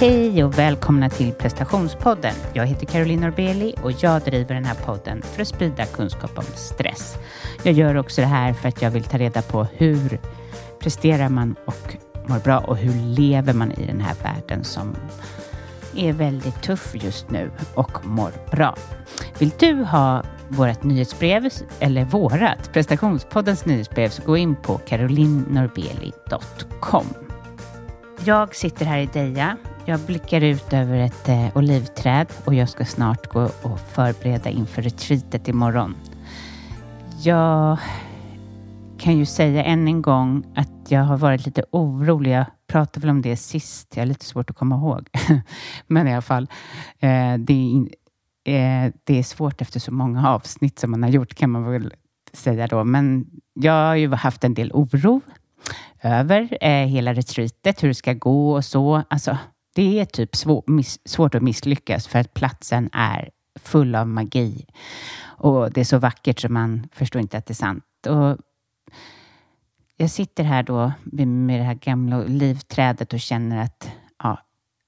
Hej och välkomna till prestationspodden. Jag heter Caroline Norbeli och jag driver den här podden för att sprida kunskap om stress. Jag gör också det här för att jag vill ta reda på hur presterar man och mår bra och hur lever man i den här världen som är väldigt tuff just nu och mår bra. Vill du ha vårt nyhetsbrev eller vårat prestationspoddens nyhetsbrev så gå in på carolinnorbeli.com. Jag sitter här i Deja. Jag blickar ut över ett eh, olivträd och jag ska snart gå och förbereda inför retreatet imorgon. Jag kan ju säga än en gång att jag har varit lite orolig. Jag pratade väl om det sist. Jag har lite svårt att komma ihåg. Men i alla fall, eh, det, är, eh, det är svårt efter så många avsnitt som man har gjort kan man väl säga då. Men jag har ju haft en del oro över eh, hela retreatet, hur det ska gå och så. Alltså, det är typ svår, miss, svårt att misslyckas för att platsen är full av magi. Och det är så vackert så man förstår inte att det är sant. Och jag sitter här då med det här gamla livträdet och känner att, ja,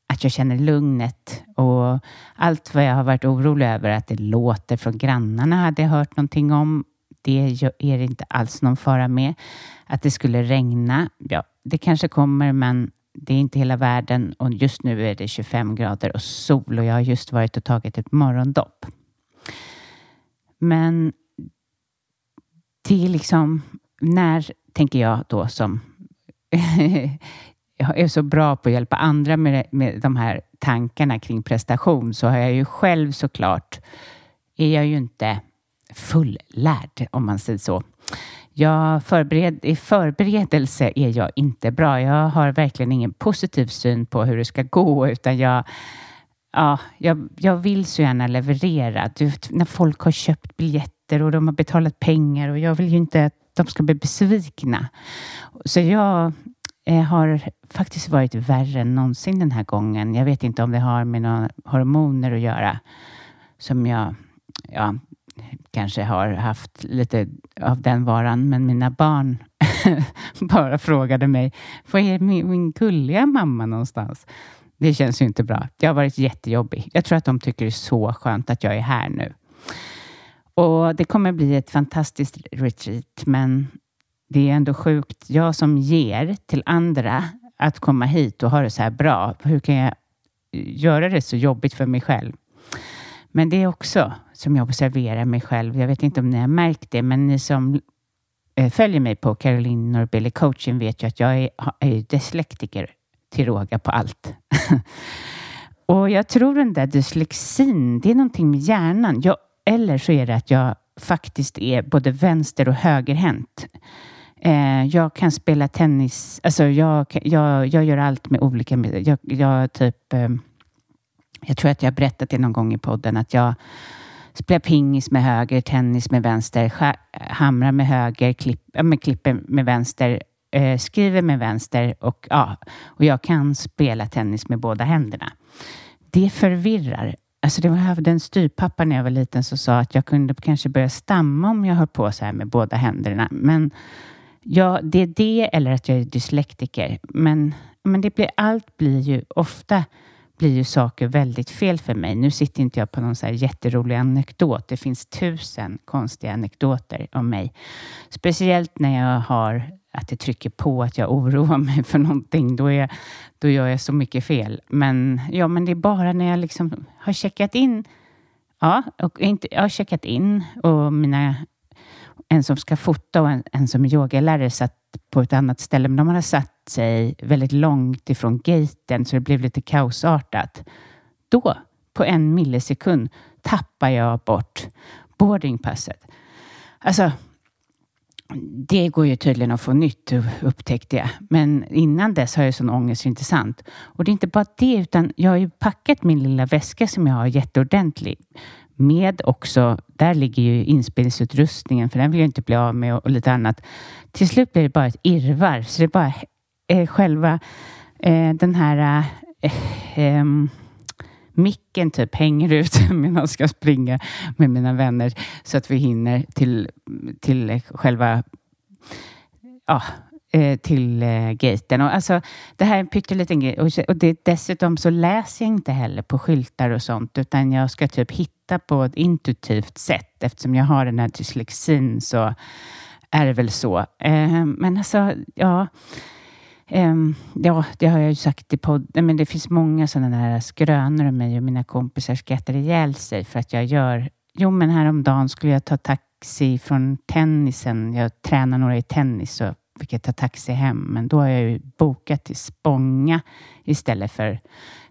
att jag känner lugnet och allt vad jag har varit orolig över att det låter från grannarna hade jag hört någonting om. Det är det inte alls någon fara med. Att det skulle regna, ja, det kanske kommer, men det är inte hela världen och just nu är det 25 grader och sol och jag har just varit och tagit ett morgondopp. Men det är liksom, när tänker jag då som jag är så bra på att hjälpa andra med, med de här tankarna kring prestation så har jag ju själv såklart, är jag ju inte fullärd om man säger så. Jag förbered, I förberedelse är jag inte bra. Jag har verkligen ingen positiv syn på hur det ska gå utan jag, ja, jag, jag vill så gärna leverera. Du, när folk har köpt biljetter och de har betalat pengar och jag vill ju inte att de ska bli besvikna. Så jag eh, har faktiskt varit värre än någonsin den här gången. Jag vet inte om det har med några hormoner att göra som jag ja, kanske har haft lite av den varan, men mina barn bara frågade mig, var är min, min gulliga mamma någonstans? Det känns ju inte bra. Det har varit jättejobbigt. Jag tror att de tycker det är så skönt att jag är här nu. Och det kommer bli ett fantastiskt retreat, men det är ändå sjukt. Jag som ger till andra att komma hit och ha det så här bra. Hur kan jag göra det så jobbigt för mig själv? Men det är också som jag observerar mig själv. Jag vet inte om ni har märkt det, men ni som eh, följer mig på Caroline Norbeli coaching vet ju att jag är, är dyslektiker till råga på allt. och jag tror den där dyslexin, det är någonting med hjärnan. Jag, eller så är det att jag faktiskt är både vänster och högerhänt. Eh, jag kan spela tennis, alltså jag, jag, jag gör allt med olika, jag, jag typ eh, jag tror att jag berättat det någon gång i podden att jag spelar pingis med höger, tennis med vänster, hamrar med höger, klipp, äh, med klipper med vänster, eh, skriver med vänster och, ja, och jag kan spela tennis med båda händerna. Det förvirrar. Alltså det var, en styrpappa när jag var liten som sa att jag kunde kanske börja stamma om jag höll på så här med båda händerna. Men ja, det är det eller att jag är dyslektiker. Men, men det blir, allt blir ju ofta blir ju saker väldigt fel för mig. Nu sitter inte jag på någon så här jätterolig anekdot. Det finns tusen konstiga anekdoter om mig. Speciellt när jag har att det trycker på att jag oroar mig för någonting. Då, är, då gör jag så mycket fel. Men, ja, men det är bara när jag liksom har checkat in. Ja, och inte, jag har checkat in och mina en som ska fota och en, en som är yogalärare satt på ett annat ställe, men de hade satt sig väldigt långt ifrån gaten så det blev lite kaosartat. Då, på en millisekund, tappar jag bort boardingpasset. Alltså, det går ju tydligen att få nytt, upptäckte jag. Men innan dess har jag sån ångest, inte sant? Och det är inte bara det, utan jag har ju packat min lilla väska som jag har jätteordentlig med också, där ligger ju inspelningsutrustningen för den vill jag inte bli av med och, och lite annat. Till slut blir det bara ett irrvarv, så det är bara eh, själva eh, den här eh, ehm, micken typ hänger ut medan jag ska springa med mina vänner så att vi hinner till, till själva ja, eh, till eh, gaten. Och alltså, det här är en pytteliten grej. Och, och det, dessutom så läser jag inte heller på skyltar och sånt, utan jag ska typ hitta på ett intuitivt sätt. Eftersom jag har den här dyslexin så är det väl så. Eh, men alltså, ja. Um, ja, det har jag ju sagt i podden, men det finns många sådana där skrönor om mig och mina kompisar skrattar ihjäl sig för att jag gör... Jo, men häromdagen skulle jag ta taxi från tennisen. Jag tränar några i tennis och fick jag ta taxi hem, men då har jag ju bokat till Spånga istället för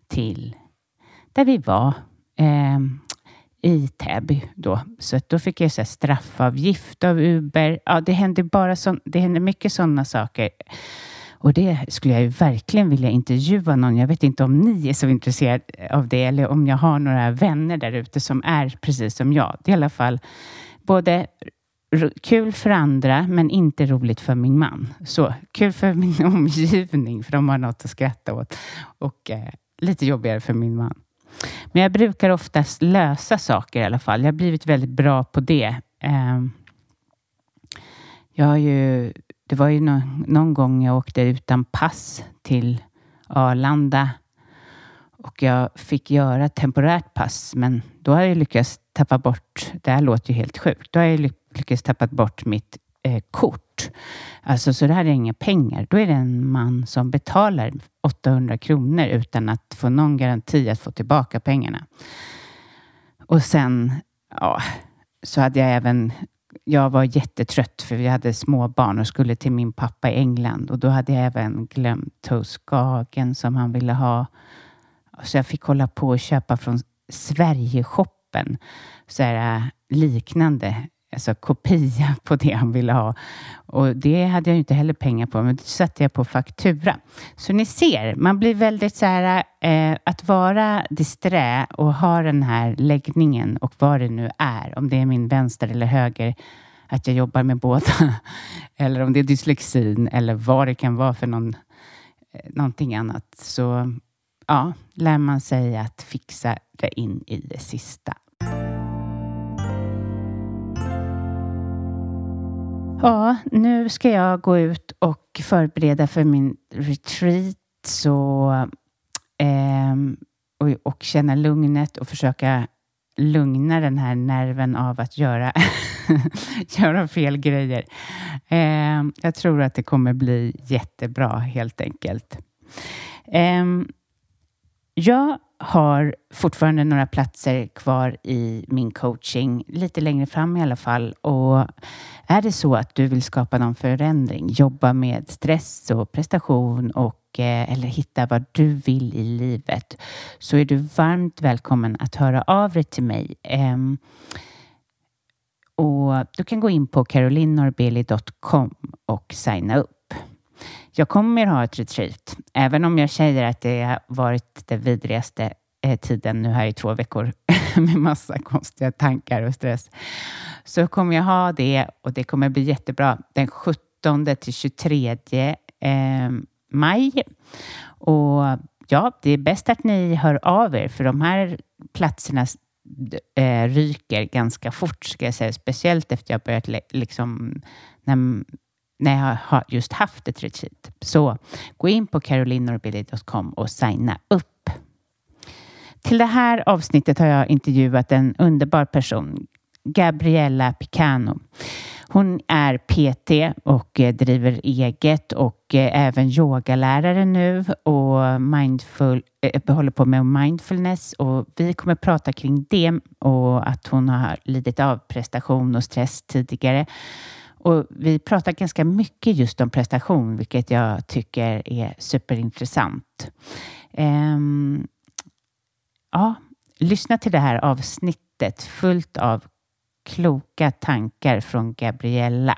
till där vi var. eh, i Täby då. Så då fick jag så straffavgift av Uber. Ja, det händer bara så, det händer mycket sådana saker. Och det skulle jag ju verkligen vilja intervjua någon. Jag vet inte om ni är så intresserade av det eller om jag har några vänner där ute som är precis som jag. Det är i alla fall både kul för andra men inte roligt för min man. Så kul för min omgivning för de har något att skratta åt och eh, lite jobbigare för min man. Men jag brukar oftast lösa saker i alla fall. Jag har blivit väldigt bra på det. Eh, jag har ju det var ju någon, någon gång jag åkte utan pass till Arlanda och jag fick göra temporärt pass, men då har jag lyckats tappa bort, det här låter ju helt sjukt, då har jag lyckats tappa bort mitt eh, kort. Alltså så det här är inga pengar. Då är det en man som betalar 800 kronor utan att få någon garanti att få tillbaka pengarna. Och sen, ja, så hade jag även jag var jättetrött för vi hade små barn och skulle till min pappa i England och då hade jag även glömt toastkagen som han ville ha. Så jag fick hålla på och köpa från Sverigeshoppen, så här, eh, liknande alltså kopia på det han ville ha. Och det hade jag inte heller pengar på, men det satte jag på faktura. Så ni ser, man blir väldigt så här, eh, att vara disträ och ha den här läggningen och vad det nu är, om det är min vänster eller höger, att jag jobbar med båda, eller om det är dyslexin eller vad det kan vara för någon, eh, någonting annat. Så ja, lär man sig att fixa det in i det sista. Ja, nu ska jag gå ut och förbereda för min retreat så, eh, och, och känna lugnet och försöka lugna den här nerven av att göra, göra fel grejer. Eh, jag tror att det kommer bli jättebra helt enkelt. Eh, jag har fortfarande några platser kvar i min coaching, lite längre fram i alla fall. Och är det så att du vill skapa någon förändring, jobba med stress och prestation och eh, eller hitta vad du vill i livet så är du varmt välkommen att höra av dig till mig. Ehm, och du kan gå in på carolinnorbeli.com och signa upp. Jag kommer ha ett retreat, även om jag säger att det har varit den vidrigaste eh, tiden nu här i två veckor med massa konstiga tankar och stress. Så kommer jag ha det och det kommer bli jättebra den 17 till 23 eh, maj. Och ja, det är bäst att ni hör av er för de här platserna eh, ryker ganska fort ska jag säga, speciellt efter jag börjat liksom när när jag har just haft ett retreat. Så gå in på carolinorbilly.com och signa upp. Till det här avsnittet har jag intervjuat en underbar person, Gabriella Picano. Hon är PT och eh, driver eget och eh, även yogalärare nu och mindful, eh, håller på med mindfulness och vi kommer prata kring det och att hon har lidit av prestation och stress tidigare och vi pratar ganska mycket just om prestation, vilket jag tycker är superintressant. Um, ja, lyssna till det här avsnittet fullt av kloka tankar från Gabriella.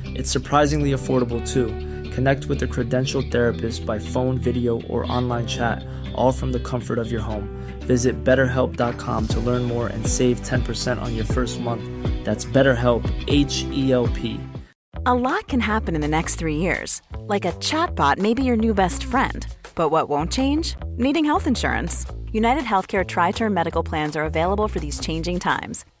It's surprisingly affordable too. Connect with a credentialed therapist by phone, video, or online chat, all from the comfort of your home. Visit betterhelp.com to learn more and save 10% on your first month. That's BetterHelp, H E L P. A lot can happen in the next three years. Like a chatbot may be your new best friend. But what won't change? Needing health insurance. United Healthcare Tri Term Medical Plans are available for these changing times.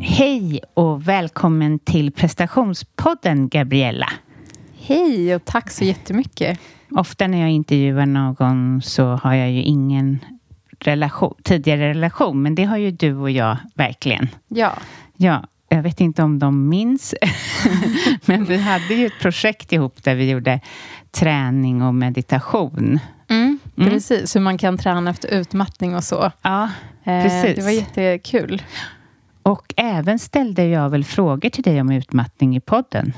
Hej och välkommen till prestationspodden, Gabriella. Hej och tack så jättemycket. Ofta när jag intervjuar någon så har jag ju ingen relation, tidigare relation, men det har ju du och jag verkligen. Ja. Ja, jag vet inte om de minns, men vi hade ju ett projekt ihop där vi gjorde träning och meditation. Mm, precis, hur man kan träna efter utmattning och så. Ja, Eh, precis. Det var jättekul. Och även ställde jag väl frågor till dig om utmattning i podden.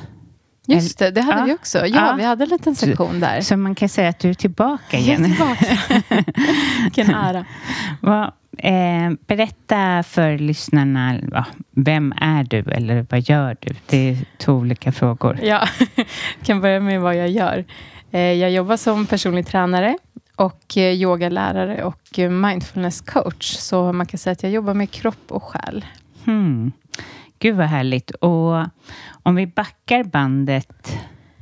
Just det, det hade Ja. vi också. Ja, Ja. vi hade en liten sektion där. Så man kan säga att du är tillbaka Jag är igen. tillbaka. Vilken ära. Vad, eh, berätta för lyssnarna, ja, vem är du eller vad gör du? Det är två olika frågor. Ja, jag kan börja med vad jag gör. Eh, Jag jobbar som personlig tränare och eh, yogalärare och eh, mindfulness coach. Så man kan säga att jag jobbar med kropp och själ. Hmm. Gud vad härligt. Och om vi backar bandet,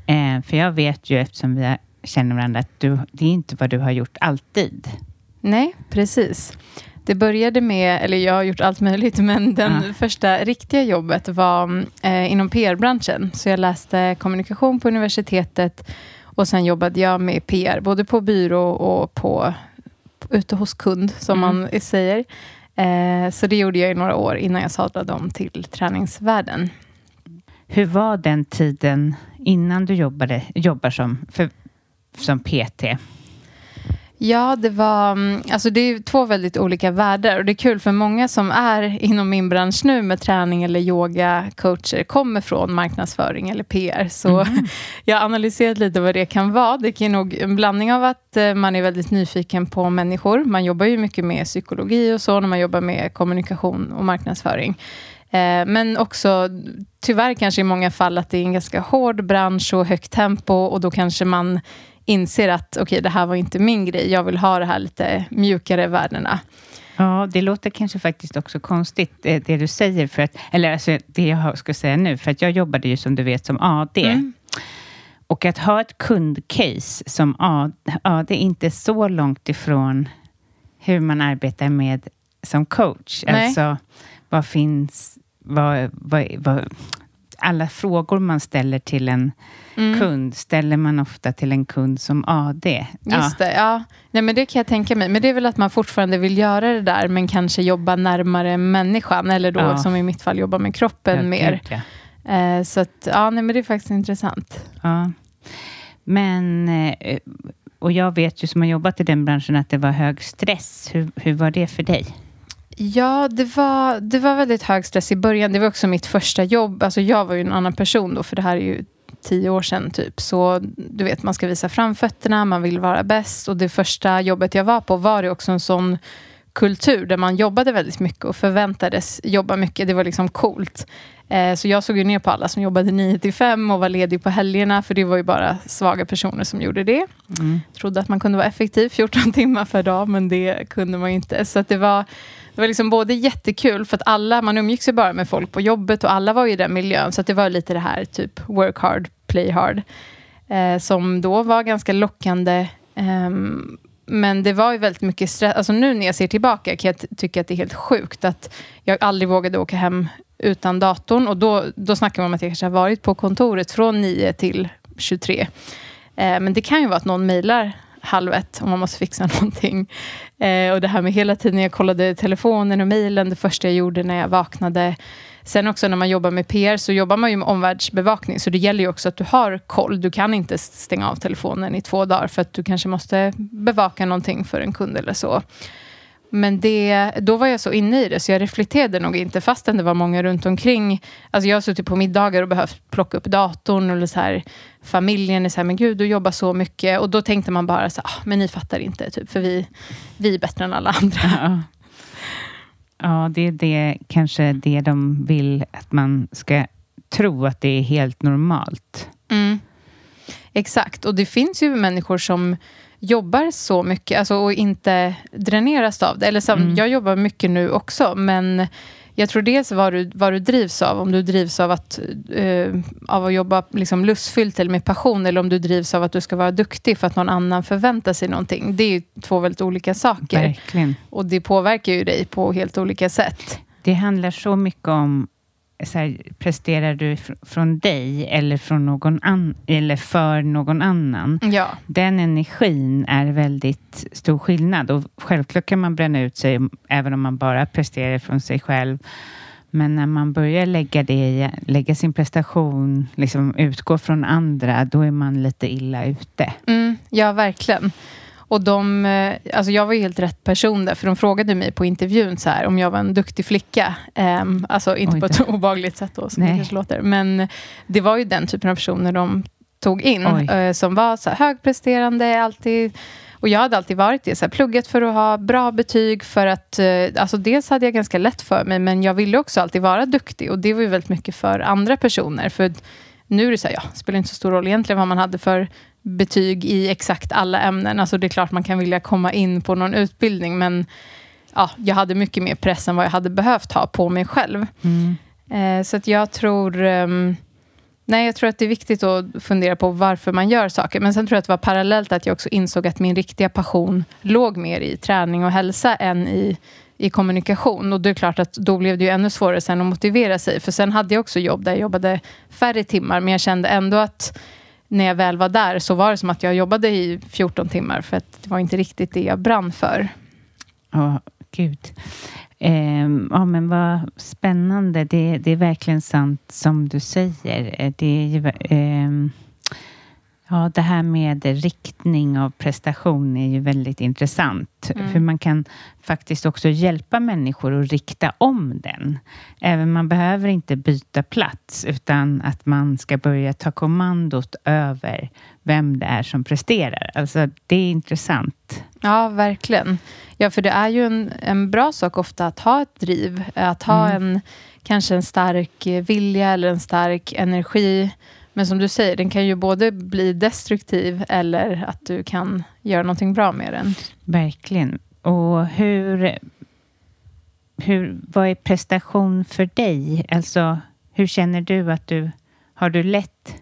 eh, för jag vet ju eftersom vi känner varandra att du, det är inte vad du har gjort alltid. Nej, precis. Det började med, eller jag har gjort allt möjligt, men den Ja. första riktiga jobbet var eh, inom PR-branschen. Så jag läste kommunikation på universitetet och sen jobbade jag med PR, både på byrå och på, ute hos kund, som Mm. man säger. Eh, så det gjorde jag i några år innan jag sadlade om till träningsvärlden. Hur var den tiden innan du jobbade, jobbar som, för, som PT? Ja, det var... mm, Alltså det är två väldigt olika världar och det är kul för många som är inom min bransch nu med träning eller yoga, coacher, kommer från marknadsföring eller PR. Så jag har analyserat lite vad det kan vara. Det kan nog en blandning av att eh, man är väldigt nyfiken på människor. Man jobbar ju mycket med psykologi och så när man jobbar med kommunikation och marknadsföring. Eh, Men också tyvärr kanske i många fall att det är en ganska hård bransch och högt tempo och då kanske man inser att okej, det här var inte min grej. Jag vill ha det här lite mjukare värdena. Ja, det låter kanske faktiskt också konstigt det, det du säger, för att, eller alltså det jag ska säga nu, för att jag jobbade ju som du vet som AD. Mm. Och att ha ett kundcase som AD, AD är inte så långt ifrån hur man arbetar med som coach. Nej. Alltså, vad finns, vad, vad, vad, alla frågor man ställer till en Mm. kund ställer man ofta till en kund som AD. Just det, ja. Nej, men det kan jag tänka mig. Men det är väl att man fortfarande vill göra det där, men kanske jobba närmare människan, eller då Ja. som i mitt fall jobba med kroppen Ja, mer. ja. Eh, så att, ja, nej, men det är faktiskt intressant. Ja. Men, eh, och jag vet ju som har jobbat i den branschen att det var hög stress. Hur, hur var det för dig? Ja, det var, det var väldigt hög stress i början. Det var också mitt första jobb. Alltså jag var ju en annan person då, för det här är ju tio år sedan typ. Så du vet, man ska visa framfötterna, man vill vara bäst. Och det första jobbet jag var på var det också en sån kultur där man jobbade väldigt mycket och förväntades jobba mycket. Det var liksom coolt. Eh, så jag såg ju ner på alla som jobbade 9 till 5 och var ledig på helgerna, för det var ju bara svaga personer som gjorde det. Mm. Trodde att man kunde vara effektiv 14 timmar per dag, men det kunde man ju inte. Så det var, det var liksom både jättekul, för att alla, man umgicks ju bara med folk på jobbet och alla var ju i den miljön, så det var lite det här typ work hard, play hard, eh, som då var ganska lockande. Eh, men det var ju väldigt mycket stress. Alltså nu när jag ser tillbaka kan jag tycka att det är helt sjukt att jag aldrig vågade åka hem utan datorn. Och då, då snackar man om att jag kanske har varit på kontoret från 9 till 23. Eh, men det kan ju vara att någon mejlar halv ett om man måste fixa någonting. Eh, och det här med hela tiden jag kollade telefonen och mejlen, det första jag gjorde när jag vaknade. Sen också när man jobbar med PR så jobbar man ju med omvärldsbevakning. Så det gäller ju också att du har koll. Du kan inte stänga av telefonen i två dagar för att du kanske måste bevaka någonting för en kund eller så. Men det, då var jag så inne i det, så jag reflekterade nog inte, fastän det var många runt omkring. Alltså jag har suttit på middagar och behövt plocka upp datorn, eller så här, familjen är så här, men gud, du jobbar så mycket. Och då tänkte man bara, så här, ah, men ni fattar inte, typ, för vi, vi är bättre än alla andra. Ja. ja, det är det, kanske det de vill att man ska tro, att det är helt normalt. Mm. Exakt, och det finns ju människor som jobbar så mycket alltså, och inte dräneras av det. Eller som, mm. Jag jobbar mycket nu också, men jag tror dels vad du, vad du drivs av. Om du drivs av att, uh, av att jobba liksom lustfyllt eller med passion, eller om du drivs av att du ska vara duktig för att någon annan förväntar sig någonting. Det är två väldigt olika saker. Verkligen. Och det påverkar ju dig på helt olika sätt. Det handlar så mycket om så här, presterar du fr från dig eller, från någon an eller för någon annan? Ja. Den energin är väldigt stor skillnad och självklart kan man bränna ut sig även om man bara presterar från sig själv. Men när man börjar lägga, det, lägga sin prestation, liksom utgå från andra, då är man lite illa ute. Mm, ja, verkligen. Och de, eh, alltså jag var ju helt rätt person där, för de frågade mig på intervjun så här, om jag var en duktig flicka. Um, alltså inte Oj, på ett obagligt sätt då, som Nej. det kanske låter. Men det var ju den typen av personer de tog in, uh, som var så här, högpresterande, alltid och jag hade alltid varit det, så här, pluggat för att ha bra betyg, för att, uh, alltså dels hade jag ganska lätt för mig, men jag ville också alltid vara duktig, och det var ju väldigt mycket för andra personer, för nu är det så här, ja, spelar inte så stor roll egentligen vad man hade för betyg i exakt alla ämnen. Alltså det är klart man kan vilja komma in på någon utbildning, men ja, jag hade mycket mer press än vad jag hade behövt ha på mig själv. Mm. Eh, så att jag tror... Um, nej, jag tror att det är viktigt att fundera på varför man gör saker. Men sen tror jag att det var parallellt att jag också insåg att min riktiga passion låg mer i träning och hälsa än i, i kommunikation. Och det är klart att då blev det ju ännu svårare sen att motivera sig. För sen hade jag också jobb där jag jobbade färre timmar, men jag kände ändå att när jag väl var där så var det som att jag jobbade i 14 timmar för att det var inte riktigt det jag brann för. Ja, oh, gud. Eh, ja, men vad spännande. Det, det, är verkligen sant som du säger. Eh, det är ju, eh, Ja, det här med riktning av prestation är ju väldigt intressant. Mm. För man kan faktiskt också hjälpa människor att rikta om den. Även man behöver inte byta plats, utan att man ska börja ta kommandot över vem det är som presterar. Alltså, det är intressant. Ja, verkligen. Ja, för det är ju en, en bra sak ofta att ha ett driv. Att ha mm. en, kanske en stark vilja eller en stark energi men som du säger, den kan ju både bli destruktiv eller att du kan göra någonting bra med den. Verkligen. Och hur, hur, vad är prestation för dig? Alltså, hur känner du att du... Har du lätt...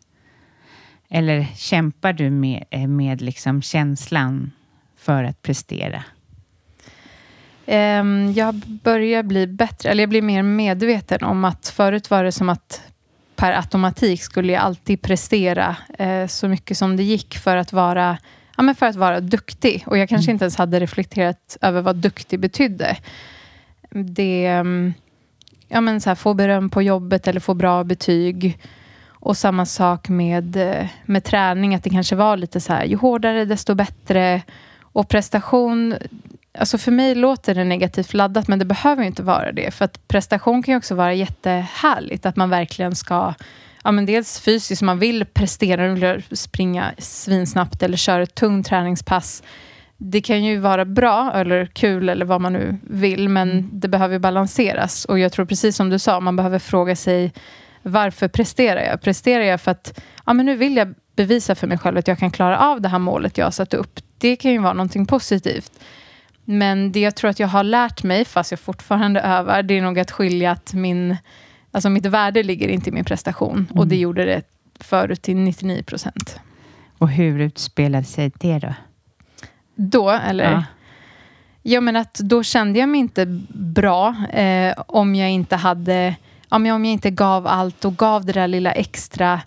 Eller kämpar du med, med liksom känslan för att prestera? Um, jag börjar bli bättre, eller jag blir mer medveten om att förut var det som att per automatik skulle jag alltid prestera eh, så mycket som det gick för att vara ja, men för att vara duktig. Och jag kanske mm. inte ens hade reflekterat över vad duktig betydde. Det, mm, ja, men så här, få beröm på jobbet eller få bra betyg. Och samma sak med, eh, med träning, att det kanske var lite så här, ju hårdare desto bättre. Och prestation, alltså för mig låter det negativt laddat, men det behöver inte vara det. För att prestation kan ju också vara jättehärligt, att man verkligen ska ja, men dels fysiskt, man vill prestera, man vill springa svinsnabbt eller köra ett tungt träningspass. Det kan ju vara bra eller kul eller vad man nu vill, men mm. det behöver balanseras. Och jag tror precis som du sa, man behöver fråga sig varför presterar jag? Presterar jag för att ja, men nu vill jag bevisa för mig själv att jag kan klara av det här målet jag har satt upp? Det kan ju vara någonting positivt. Men det jag tror att jag har lärt mig, fast jag fortfarande övar, det är nog att skilja att min Alltså mitt värde ligger inte i min prestation mm. och det gjorde det förut till 99 procent. Och hur utspelade sig det då? Då, eller? Ja. ja men att då kände jag mig inte bra eh, om jag inte hade om jag, om jag inte gav allt och gav det där lilla extra.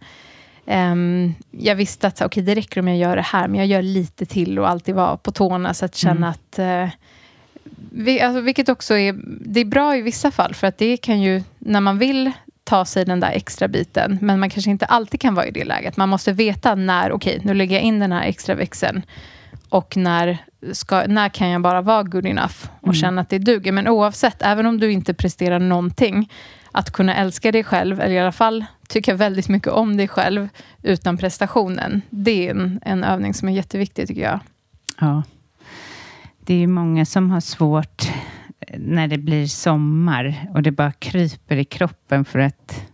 Um, jag visste att okay, det räcker om jag gör det här, men jag gör lite till och alltid vara på tårna så att känna mm. att uh, vi, alltså, vilket också är, det är bra i vissa fall, för att det kan ju, när man vill ta sig den där extra biten, men man kanske inte alltid kan vara i det läget. Man måste veta när, okej, okay, nu lägger jag in den här extra växeln och när, ska, när kan jag bara vara good enough och mm. känna att det duger. Men oavsett, även om du inte presterar någonting, att kunna älska dig själv, eller i alla fall tycka väldigt mycket om dig själv utan prestationen, det är en, en övning som är jätteviktig tycker jag. Ja, det är ju många som har svårt när det blir sommar och det bara kryper i kroppen för att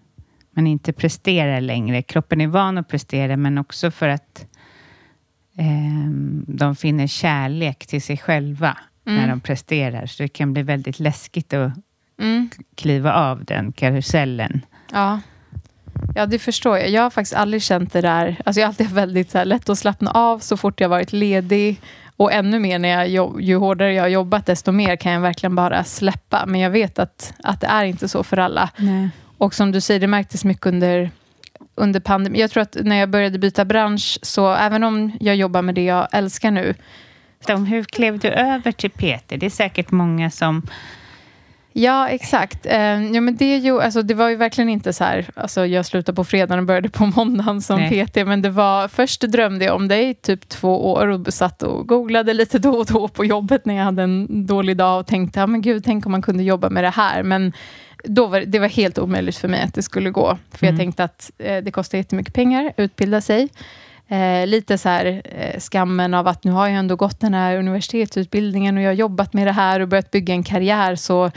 man inte presterar längre. Kroppen är van att prestera, men också för att eh, de finner kärlek till sig själva mm. när de presterar. Så det kan bli väldigt läskigt att mm. kliva av den karusellen. Ja. Ja, det förstår jag. Jag har faktiskt aldrig känt det där. Alltså jag har alltid väldigt så här, lätt att slappna av så fort jag varit ledig. Och ännu mer när jag, ju hårdare jag har jobbat, desto mer kan jag verkligen bara släppa. Men jag vet att, att det är inte så för alla. Nej. Och som du säger, det märktes mycket under, under pandemin. Jag tror att när jag började byta bransch, så även om jag jobbar med det jag älskar nu. Hur klev du över till PT? Det är säkert många som Ja, exakt. Eh, ja, men det, ju, alltså, det var ju verkligen inte så här, alltså, jag slutade på fredagen och började på måndagen som Nej. PT, men det var, först drömde jag om dig typ två år och satt och googlade lite då och då på jobbet när jag hade en dålig dag och tänkte, ja men gud, tänk om man kunde jobba med det här. Men då var, det var helt omöjligt för mig att det skulle gå, för mm. jag tänkte att eh, det kostar jättemycket pengar att utbilda sig. Eh, lite så här, eh, skammen av att nu har jag ändå gått den här universitetsutbildningen och jag har jobbat med det här och börjat bygga en karriär, så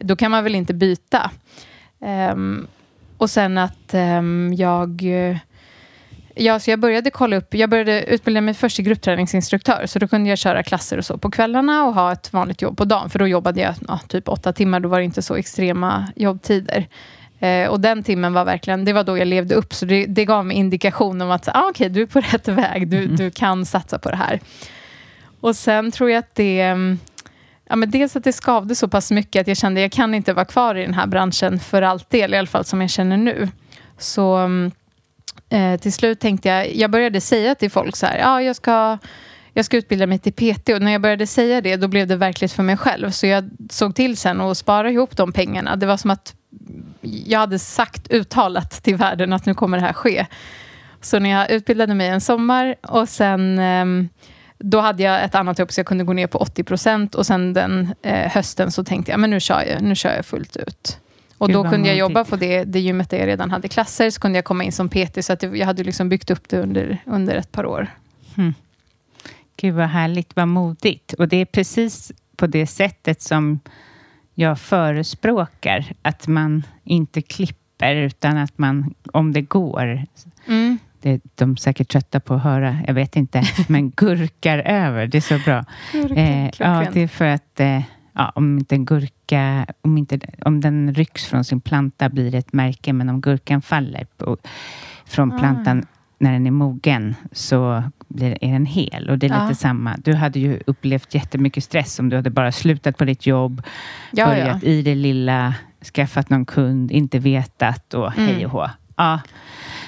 då kan man väl inte byta. Um, och sen att um, jag... Ja, så jag började kolla upp, jag började utbilda mig först till gruppträningsinstruktör, så då kunde jag köra klasser och så på kvällarna och ha ett vanligt jobb på dagen, för då jobbade jag ja, typ åtta timmar, då var det inte så extrema jobbtider. Eh, och den timmen var verkligen, det var då jag levde upp, så det, det gav mig indikation om att ah, okay, du är på rätt väg, du, mm. du kan satsa på det här. Och sen tror jag att det Ja, men dels att det skavde så pass mycket att jag kände att jag kan inte vara kvar i den här branschen för alltid, i alla fall som jag känner nu. Så mm, eh, till slut tänkte jag, jag började säga till folk så här, ja, jag ska, jag ska utbilda mig till PT och när jag började säga det då blev det verkligt för mig själv. Så jag såg till sen att spara ihop de pengarna. Det var som att jag hade sagt, uttalat till världen att nu kommer det här ske. Så när jag utbildade mig en sommar och sen eh, då hade jag ett annat jobb så jag kunde gå ner på 80 procent och sen den eh, hösten så tänkte jag men nu kör jag, nu kör jag fullt ut. Och Gud, då kunde jag jobba på det, det gymmet där jag redan hade klasser, så kunde jag komma in som PT, så att jag hade liksom byggt upp det under, under ett par år. Hmm. Gud vad härligt, vad modigt. Och det är precis på det sättet som jag förespråkar, att man inte klipper, utan att man, om det går, mm det är de säkert trötta på att höra, jag vet inte, men gurkar över, det är så bra. eh, ja, det är för att eh, ja, om inte en gurka, om, inte, om den rycks från sin planta blir det ett märke, men om gurkan faller på, från ah. plantan ah. när den är mogen så blir, är den hel. Och det är ah. lite samma. Du hade ju upplevt jättemycket stress om du hade bara slutat på ditt jobb, ja, börjat ja. i det lilla, skaffat någon kund, inte vetat och mm. hej och hå. Ja.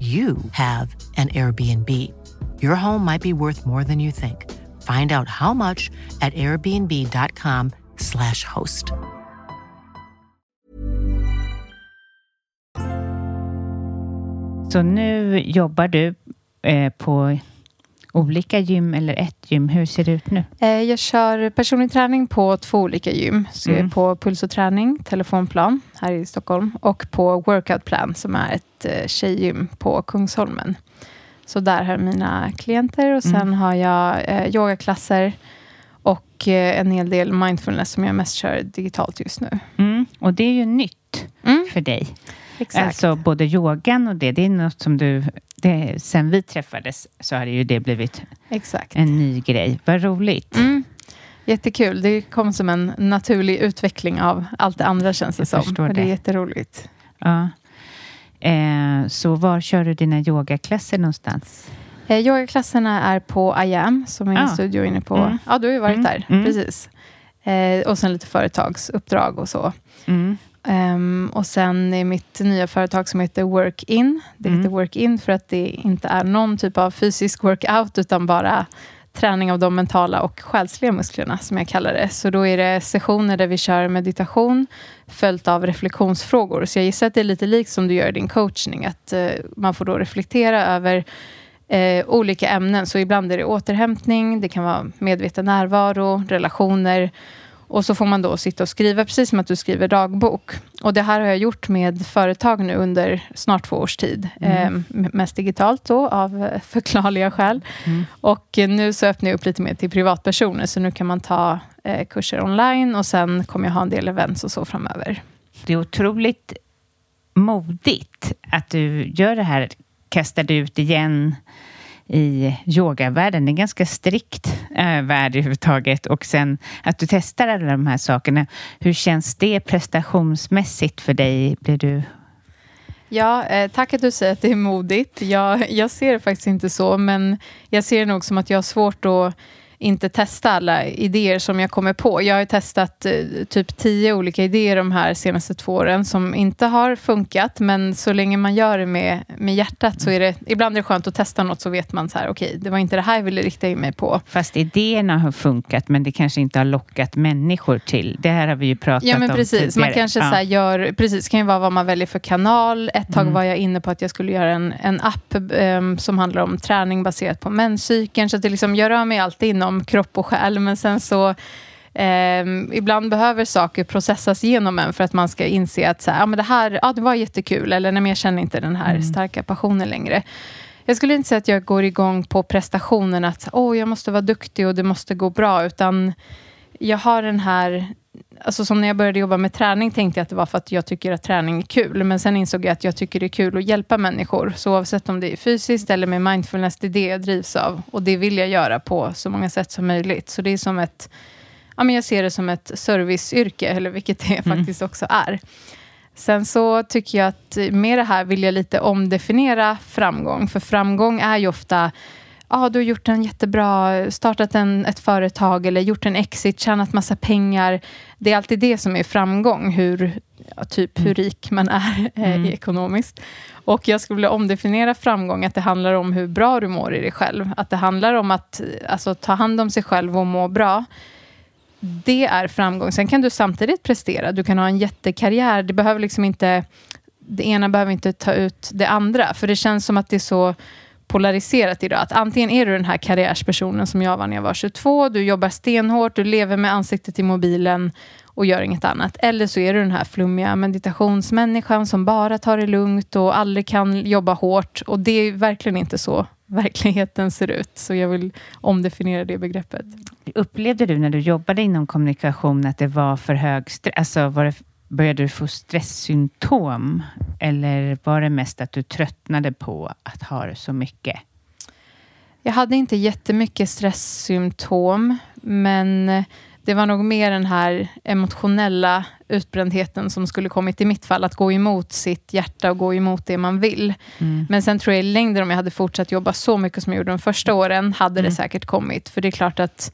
you have an Airbnb. Your home might be worth more than you think. Find out how much at airbnb.com/slash host. Så nu jobbar du eh, olika gym eller ett gym. Hur ser det ut nu? Eh, jag kör personlig träning på två olika gym. Så jag är Mm. på Puls och träning, telefonplan här i Stockholm. Och på Workout Plan som är ett eh, tjejgym på Kungsholmen. Så där har jag mina klienter och sen Mm. har jag eh, yogaklasser och en hel del mindfulness som jag mest kör digitalt just nu. Mm. Och det är ju nytt Mm. för dig. Exakt. Alltså både yogan och det, det är något som du... Det, sen vi träffades så har det ju det blivit Exakt. en ny grej. Vad roligt. Mm. Jättekul. Det kom som en naturlig utveckling av allt det andra känns det som. Och det är det. jätteroligt. Ja. Eh, så var kör du dina yogaklasser någonstans? Eh, yogaklasserna är på IAM, som är en Ah. studio inne på... Mm. Ja, du har ju varit Mm. där. Mm. Precis. Eh, och sen lite företagsuppdrag och så. Mm. Ehm, och sen är mitt nya företag som heter Work In. Det Mm. heter Work In för att det inte är någon typ av fysisk workout, utan bara träning av de mentala och själsliga musklerna, som jag kallar det. Så då är det sessioner där vi kör meditation, följt av reflektionsfrågor. Så jag gissar att det är lite likt som du gör i din coachning, att eh, man får då reflektera över eh, olika ämnen. Så ibland är det återhämtning, det kan vara medveten närvaro, relationer. Och så får man då sitta och skriva, precis som att du skriver dagbok. Och det här har jag gjort med företag nu under snart två års tid. Eh, mest digitalt då, av förklarliga skäl. Och eh, nu så öppnar jag upp lite mer till privatpersoner, så nu kan man ta eh, kurser online och sen kommer jag ha en del events och så framöver. Det är otroligt modigt att du gör det här, kastar dig ut igen i yogavärlden. Det är en ganska strikt äh, värld överhuvudtaget. Och sen att du testar alla de här sakerna. Hur känns det prestationsmässigt för dig? Blir du... Ja, eh, tack att du säger att det är modigt. Jag, jag ser det faktiskt inte så, men jag ser det nog som att jag har svårt att inte testa alla idéer som jag kommer på. Jag har testat eh, typ tio olika idéer de här senaste två åren som inte har funkat, men så länge man gör det med, med hjärtat så är det, ibland är det skönt att testa något så vet man så här, okej, det var inte det här jag ville rikta in mig på. Fast idéerna har funkat, men det kanske inte har lockat människor till. Det här har vi ju pratat Ja, men om precis. tidigare. Man kanske Ja. så gör, precis, det kan ju vara vad man väljer för kanal. Ett tag Mm. var jag inne på att jag skulle göra en, en app ehm, som handlar om träning baserat på menscykeln. Så att det liksom, jag rör mig alltid inom kropp och själ, men sen så ehm, ibland behöver saker processas genom en för att man ska inse att så här, ja, men det här ja, det var jättekul, eller nej, men jag känner inte den här Mm. starka passionen längre. Jag skulle inte säga att jag går igång på prestationen, att oh, jag måste vara duktig och det måste gå bra, utan jag har den här... Alltså som när jag började jobba med träning tänkte jag att det var för att jag tycker att träning är kul. Men sen insåg jag att jag tycker det är kul att hjälpa människor. Så oavsett om det är fysiskt eller med mindfulness, det är det jag drivs av. Och det vill jag göra på så många sätt som möjligt. Så det är som ett... Ja, men jag ser det som ett serviceyrke, eller vilket det faktiskt också är. Sen så tycker jag att med det här vill jag lite omdefiniera framgång. För framgång är ju ofta ah, du har gjort en jättebra, startat en, ett företag eller gjort en exit, tjänat massa pengar. Det är alltid det som är framgång, hur, ja, typ hur rik man är eh, Mm. ekonomiskt. Och jag skulle vilja omdefiniera framgång, att det handlar om hur bra du mår i dig själv. Att det handlar om att alltså, ta hand om sig själv och må bra. Det är framgång. Sen kan du samtidigt prestera. Du kan ha en jättekarriär. Det behöver liksom inte... Det ena behöver inte ta ut det andra. För det känns som att det är så polariserat idag. Att antingen är du den här karriärspersonen som jag var när jag var 22. Du jobbar stenhårt, du lever med ansiktet i mobilen och gör inget annat. Eller så är du den här flummiga meditationsmänniskan som bara tar det lugnt och aldrig kan jobba hårt. Och det är verkligen inte så verkligheten ser ut. Så jag vill omdefiniera det begreppet. Upplevde du när du jobbade inom kommunikation att det var för hög stress? Alltså var det, började du få stresssymptom? Eller var det mest att du tröttnade på att ha det så mycket? Jag hade inte jättemycket stresssymptom, men det var nog mer den här emotionella utbrändheten som skulle kommit i mitt fall, att gå emot sitt hjärta och gå emot det man vill. Mm. Men sen tror jag i längden, om jag hade fortsatt jobba så mycket som jag gjorde de första åren, hade det säkert kommit. För det är klart att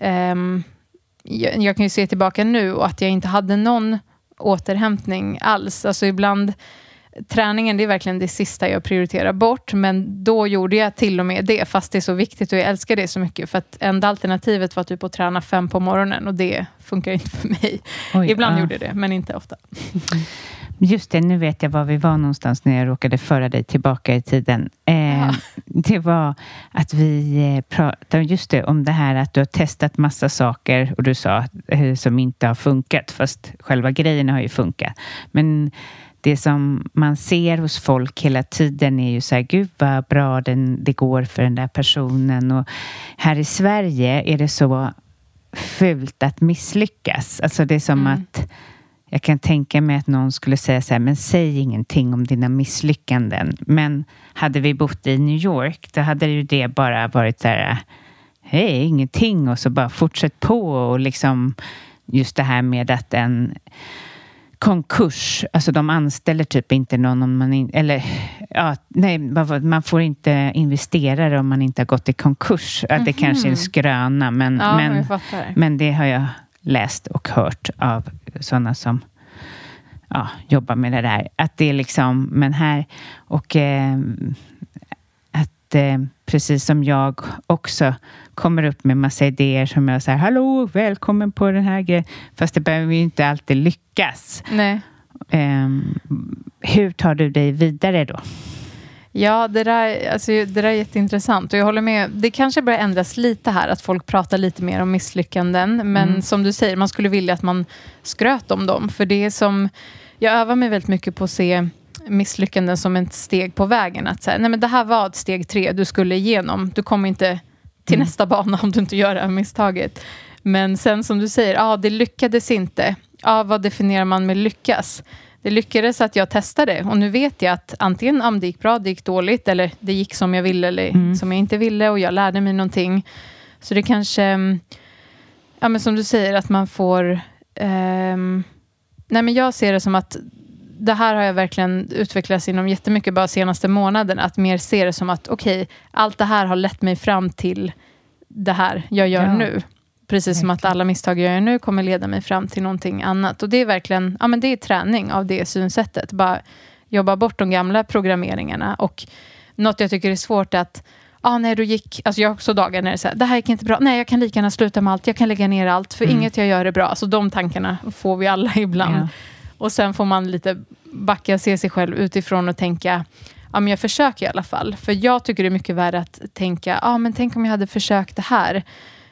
ehm, jag, jag kan ju se tillbaka nu och att jag inte hade någon återhämtning alls. Alltså ibland, träningen det är verkligen det sista jag prioriterar bort, men då gjorde jag till och med det, fast det är så viktigt och jag älskar det så mycket, för att enda alternativet var typ att träna fem på morgonen och det funkar inte för mig. Oj, Ibland ja. gjorde det, men inte ofta. Just det, nu vet jag var vi var någonstans när jag råkade föra dig tillbaka i tiden. Eh, Ja. Det var att vi eh, pratade just det, om det här att du har testat massa saker och du sa eh, som inte har funkat, fast själva grejerna har ju funkat. Men det som man ser hos folk hela tiden är ju så här, gud vad bra den, det går för den där personen. Och här i Sverige är det så fult att misslyckas. Alltså det är som Mm. att jag kan tänka mig att någon skulle säga så här, men säg ingenting om dina misslyckanden. Men hade vi bott i New York, då hade ju det bara varit så här, hej, ingenting och så bara fortsätt på och liksom just det här med att en konkurs, alltså de anställer typ inte någon om man inte, eller ja, nej, man får inte investera om man inte har gått i konkurs. Ja, Det kanske är en skröna, men, Mhm. Ja, men men det har jag läst och hört av sådana som ja, jobbar med det där. Att det är liksom, men här och eh, att eh, precis som jag också kommer upp med massa idéer som jag säger, hallå, välkommen på den här grejen. Fast det behöver ju inte alltid lyckas. Nej. Ehm, hur tar du dig vidare då? Ja, det där, alltså, det där är jätteintressant. Och jag håller med. Det kanske börjar ändras lite här, att folk pratar lite mer om misslyckanden. Men Mm. som du säger, man skulle vilja att man skröt om dem. För det är som... Jag övar mig väldigt mycket på att se misslyckanden som ett steg på vägen. Att säga, nej men det här var ett steg tre du skulle igenom. Du kommer inte till Mm. nästa bana om du inte gör det här misstaget. Men sen som du säger, ja det lyckades inte. Ja, vad definierar man med lyckas? Det lyckades att jag testade och nu vet jag att antingen om det gick bra, det gick dåligt eller det gick som jag ville eller Mm. som jag inte ville och jag lärde mig någonting. Så det kanske, mm, ja men som du säger, att man får... ehm, nej men jag ser det som att det här har jag verkligen utvecklats inom jättemycket bara senaste månaden. Att mer se det som att okej, allt det här har lett mig fram till det här jag gör Ja. nu. Precis som att alla misstag jag gör nu kommer leda mig fram till någonting annat. Och det är verkligen ja, men det är träning av det synsättet. Bara jobba bort de gamla programmeringarna. Och något jag tycker är svårt är att ah, nej, då gick, alltså jag har också dagar när det är så här, det här gick inte bra, nej jag kan lika gärna sluta med allt, jag kan lägga ner allt, för Mm. inget jag gör är bra. Alltså de tankarna får vi alla ibland. Ja. Och sen får man lite backa, se sig själv utifrån och tänka, ja men jag försöker i alla fall. För jag tycker det är mycket värre att tänka, ja ah, men tänk om jag hade försökt det här.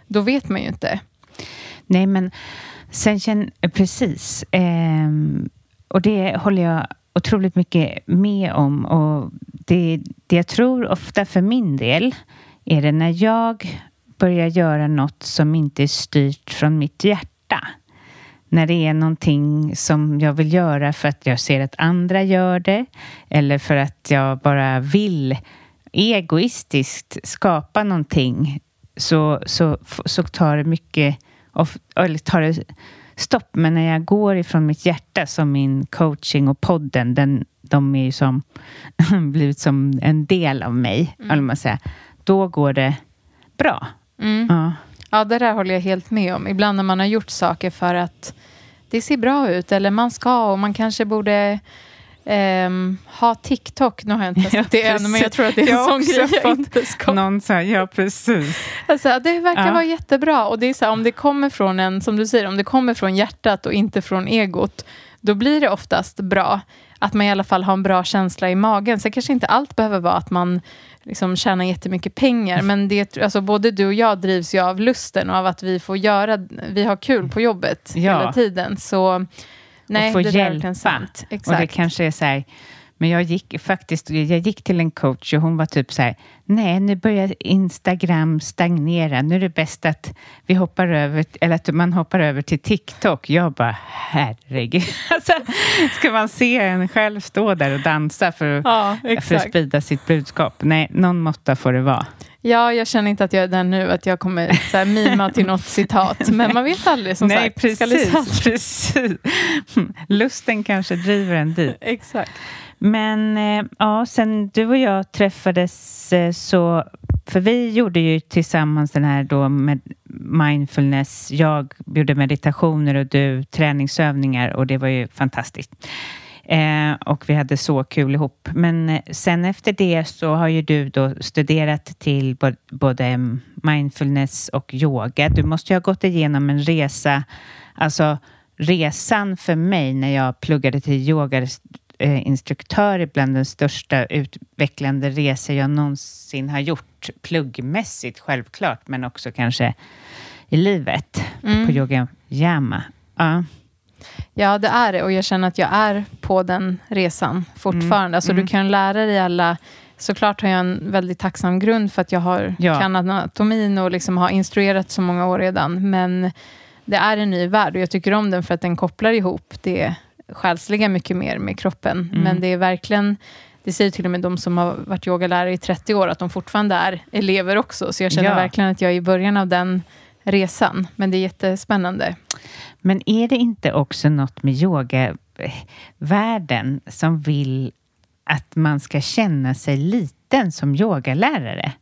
Då vet man ju inte. Nej, men sen känner eh, precis. Eh, och det håller jag otroligt mycket med om. Och det, det jag tror ofta för min del är det när jag börjar göra något som inte är styrt från mitt hjärta. När det är någonting som jag vill göra för att jag ser att andra gör det eller för att jag bara vill egoistiskt skapa någonting så, så, så tar det mycket eller tar det stopp. Men när jag går ifrån mitt hjärta som min coaching och podden, den, de är ju som blivit som en del av mig, mm. man säga. då går det bra. Mm. Ja. Ja, det där håller jag helt med om. Ibland när man har gjort saker för att det ser bra ut eller man ska och man kanske borde ehm, ha TikTok. Nu har jag inte testat det än, men jag tror att det är en sån grej jag inte ska Någon sa, ja precis. Alltså, det verkar Ja. vara jättebra. Och det är så här, om det kommer från en, som du säger, om det kommer från hjärtat och inte från egot, då blir det oftast bra. Att man i alla fall har en bra känsla i magen. Sen kanske inte allt behöver vara att man liksom tjänar jättemycket pengar. Men det, alltså, både du och jag drivs ju av lusten och av att vi får göra, vi har kul på jobbet Ja. hela tiden. Så nej, och få det där är hjälpa. Och det kanske är så här, men jag gick faktiskt, jag gick till en coach och hon var typ så här, nej nu börjar Instagram stagnera, nu är det bäst att vi hoppar över, eller att man hoppar över till TikTok. Jag bara, herregud, alltså, ska man se en själv stå där och dansa för, Ja, för att sprida sitt budskap? Nej, någon måtta får det vara. Ja, jag känner inte att jag är där nu, att jag kommer så här, mima till något citat. Men man vet aldrig, som Nej, sagt. Precis, precis. Lusten kanske driver en dit. Exakt. Men eh, ja, sen du och jag träffades eh, så, för vi gjorde ju tillsammans den här då med mindfulness. Jag gjorde meditationer och du träningsövningar och det var ju fantastiskt. Eh, och vi hade så kul ihop. Men eh, sen efter det så har ju du då studerat till både mindfulness och yoga. Du måste ju ha gått igenom en resa, alltså resan för mig när jag pluggade till yogainstruktör är bland den största utvecklande resor jag någonsin har gjort. Pluggmässigt självklart, men också kanske i livet Mm. på Yoga Yama. Ja. Ja, det är det. Och jag känner att jag är på den resan fortfarande. Mm. Alltså, Mm. Du kan lära dig alla... Såklart har jag en väldigt tacksam grund för att jag har Ja. kan anatomin och liksom har instruerat så många år redan. Men det är en ny värld och jag tycker om den för att den kopplar ihop det själsliga mycket mer med kroppen. Mm. Men det är verkligen... Det säger till och med de som har varit yogalärare i 30 år, att de fortfarande är elever också. Så jag känner Ja. verkligen att jag är i början av den resan. Men det är jättespännande. Men är det inte också något med yogavärlden som vill att man ska känna sig liten som yogalärare?